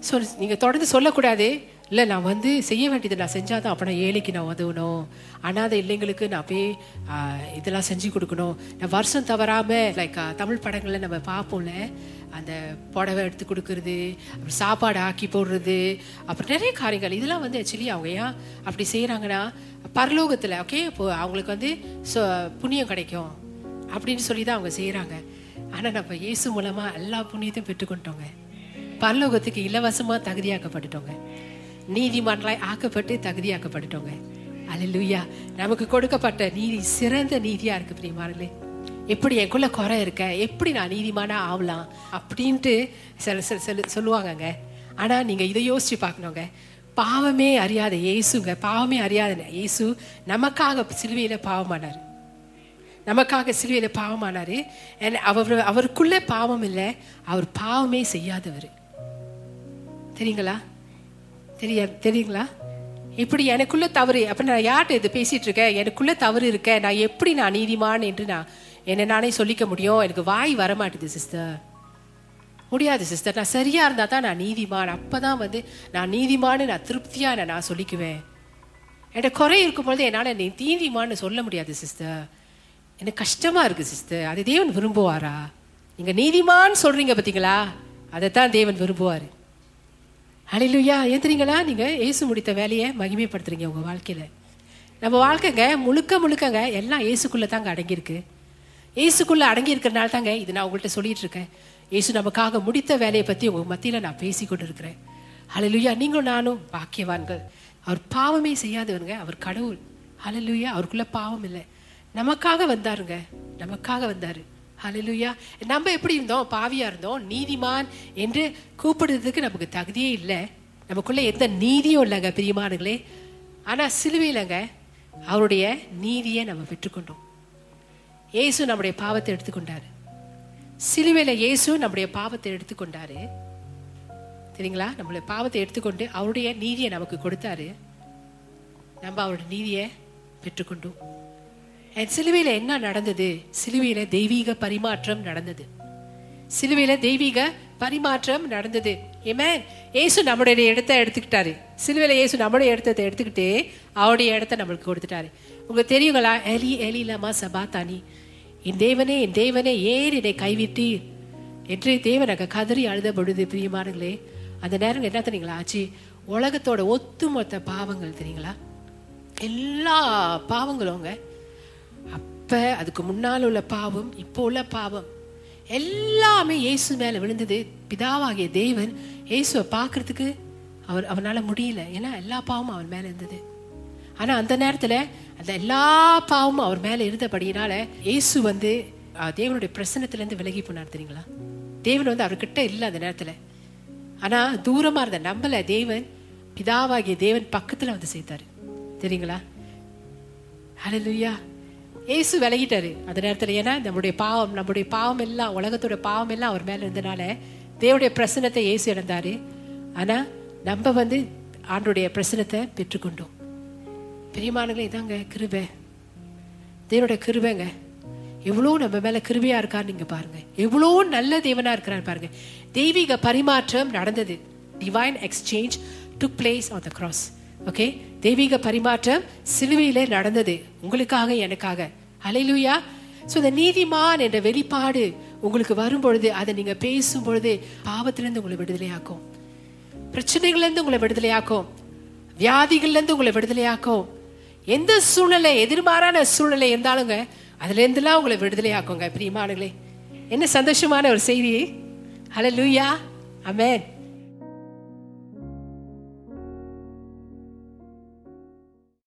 ஸோ நீங்கள் தொடர்ந்து சொல்லக்கூடாது. இல்லை நான் வந்து செய்ய வேண்டியது நான் செஞ்சாதான் அப்போ நான் ஏழைக்கு நான் உதவணும். அனாதை இல்லைங்களுக்கு நான் போய் இதெல்லாம் செஞ்சு கொடுக்கணும். நான் வருஷம் தவறாமல் லைக் தமிழ் படங்களில் நம்ம பார்ப்போம்ல. அந்த புடவை எடுத்து கொடுக்கறது அப்புறம் சாப்பாடு ஆக்கி போடுறது அப்புறம் நிறைய காரியங்கள். இதெல்லாம் வந்து ஆக்சுவலி அவங்க ஏன் அப்படி செய்கிறாங்கன்னா பரலோகத்தில் ஓகே இப்போ அவங்களுக்கு வந்து சொ புண்ணியம் கிடைக்கும். அப்படின்னு சொல்லி தான் அவங்க செய்கிறாங்க ஆனால் நம்ம இயேசு மூலமாக எல்லா புண்ணியத்தையும் பெற்றுக்கொண்டோங்க. பரலோகத்துக்கு இலவசமாக தகுதியாக்கப்பட்டுட்டோங்க. நீதிமன்றாய் ஆக்கப்பட்டு தகுதியாக்கப்பட்டுட்டோங்க. அல்லேலூயா நமக்கு கொடுக்கப்பட்ட நீதி சிறந்த நீதியா இருக்கு பிரியமாரலே எப்படி எனக்குள்ள குறை இருக்க? எப்படி நான் நீதிமானா ஆகலாம் அப்படின்ட்டு சில சில சில சொல்லுவாங்கங்க. ஆனா நீங்க இதை யோசிச்சு பார்க்கணுங்க. பாவமே அறியாத இயேசுங்க. பாவமே அறியாத இயேசு நமக்காக சிலுவையில பாவமானார். நமக்காக சிலுவையில பாவமானாரு. அவர் அவருக்குள்ள பாவம் இல்லை. அவர் பாவமே செய்யாதவர். தெரியுங்களா? தெரியாது தெரியுங்களா? இப்படி எனக்குள்ள தவறு அப்ப நான் யார்கிட்ட இது பேசிட்டு இருக்கேன்? எனக்குள்ள தவறு இருக்க நான் எப்படி நான் நீதிமான் என்று நான் என்ன நானே சொல்லிக்க முடியும்? எனக்கு வாய் வரமாட்டுது சிஸ்டர் முடியாது சிஸ்டர் நான் சரியா இருந்தா தான் நான் நீதிமான். அப்பதான் வந்து நான் நீதிமான்னு நான் திருப்தியா நான் நான் சொல்லிக்குவேன். என்கிட்ட குறை இருக்கும்பொழுது என்னால் நீ நீதிமான்னு சொல்ல முடியாது சிஸ்டர் எனக்கு கஷ்டமா இருக்கு சிஸ்டர் அதை தேவன் விரும்புவாரா? நீங்க நீதிமான்னு சொல்றீங்க பாத்தீங்களா? அதைத்தான் தேவன் விரும்புவாரு. ஹalleluya ஏத்துறீங்களா நீங்கள் ஏசு இயேசு முடித்த வேலையை மகிமைப்படுத்துறீங்க உங்கள் வாழ்க்கையில். நம்ம வாழ்க்கைங்க முழுக்க முழுக்கங்க எல்லாம் ஏசுக்குள்ளே தாங்க அடங்கியிருக்கு. ஏசுக்குள்ளே அடங்கியிருக்கிறனால தாங்க இது நான் உங்கள்கிட்ட சொல்லிட்டு இருக்கேன். ஏசு நமக்காக முடித்த வேலையை பற்றி உங்கள் மத்தியில் நான் பேசி கொண்டிருக்கிறேன் ஹalleluya நீங்களும் நானும் பாக்கியவான்கள். அவர் பாவமே செய்யாதவங்க அவர் கடவுள். ஹalleluya அவருக்குள்ளே பாவம் இல்லை. நமக்காக வந்தாருங்க. நமக்காக வந்தாரு. ஹலலுயா நம்ம எப்படி இருந்தோம்? பாவியா இருந்தோம். நீதிமான் என்று கூப்பிடுறதுக்கு நமக்கு தகுதியே இல்லை. நமக்குள்ள எந்த நீதியும் இல்லைங்க பிரியமானுங்களே ஆனா சிலுவையிலங்க அவருடைய நீதியை நம்ம பெற்றுக்கொண்டோம் இயேசு நம்முடைய பாவத்தை எடுத்துக்கொண்டாரு. சிலுவையில இயேசு நம்முடைய பாவத்தை எடுத்துக்கொண்டாரு. சரிங்களா நம்மளுடைய பாவத்தை எடுத்துக்கொண்டு அவருடைய நீதியை நமக்கு கொடுத்தாரு. நம்ம அவருடைய நீதியை பெற்றுக்கொண்டோம். சிலுவையில் என்ன நடந்தது? சிலுவையில் தெய்வீக பரிமாற்றம் நடந்தது. சிலுவையில் தெய்வீக பரிமாற்றம் நடந்தது. ஏமேன் இயேசு நம்மளுடைய இடத்தை எடுத்துக்கிட்டாரு. சிலுவையில் ஏசு நம்முடைய இடத்த எடுத்துக்கிட்டு அவருடைய இடத்த நம்மளுக்கு கொடுத்துட்டாரு. உங்களுக்கு தெரியுங்களா? எலி எலி லமா சபாத்தானி. என் தேவனே என் தேவனே ஏன் என்னை கைவிட்டீர் என்று தேவன் அங்க கதறி அழுத பொழுது பிரியமானங்களே அந்த நேரம் என்ன தெரியுங்களா ஆச்சு? உலகத்தோட ஒத்துமொத்த பாவங்கள் தெரியுங்களா? எல்லா பாவங்களுங்க அப்ப அதுக்கு முன்னால் உள்ள பாவம் இப்போ உள்ள பாவம். எல்லாமே இயேசு மேல விழுந்தது. பிதாவாகிய தேவன் இயேசுவை பார்க்கறதுக்கு அவர் அவனால முடியல. ஏன்னா எல்லா பாவமும் அவன் மேல இருந்தது. ஆனா அந்த நேரத்துல அந்த எல்லா பாவமும் அவர் மேல இருந்தபடியினால இயேசு வந்து தேவனுடைய பிரசன்னத்துல இருந்து விலகி போனார் தெரியுங்களா? தேவன் வந்து அவர்கிட்ட இல்லை அந்த நேரத்துல. ஆனா தூரமா இருந்த நம்பல தேவன் பிதாவாகிய தேவன் பக்கத்துல வந்து சேர்த்தாரு. தெரியுங்களா? ஹalleluya. இயேசு விலகிட்டாரு. அந்த நேரத்துல ஏன்னா நம்முடைய பாவம் நம்முடைய பாவம் எல்லாம் உலகத்தோட பாவம் எல்லாம் அவர் மேல இருந்தனால தேவடைய பிரசனத்தை இயேசு இழந்தாரு. ஆனா நம்ம வந்து ஆண்டுடைய பிரசனத்தை பெற்றுக்கொண்டோம். பெரியமானங்களே இதாங்க கிருபை. தேவனுடைய கிருபைங்க. எவ்வளோ நம்ம மேல கிருபையா இருக்கான்னு நீங்க பாருங்க. எவ்வளோ நல்ல தேவனா இருக்கிறார் பாருங்க. தெய்வீக பரிமாற்றம் நடந்தது. Divine exchange took place on the cross okay தெய்வீக பரிமாற்றம் சிலுவையிலே நடந்தது. உங்களுக்காக எனக்காக. அலையிலுயா ஸோ இந்த நீதிமான் என்ற வெளிப்பாடு உங்களுக்கு வரும் பொழுது அதை நீங்க பேசும் பொழுது பாவத்திலிருந்து உங்களை விடுதலையாக்கும். பிரச்சனைகள்ல இருந்து உங்களை விடுதலையாக்கும். வியாதிகள்ல இருந்து உங்களை விடுதலையாக்கும். எந்த சூழ்நிலை எதிர்மாறான சூழ்நிலை இருந்தாலுங்க அதுல இருந்துலாம் உங்களை விடுதலையாக்குங்க. பிரியமானங்களே என்ன சந்தோஷமான ஒரு செய்தி. ஹலோ லூயா அமேன்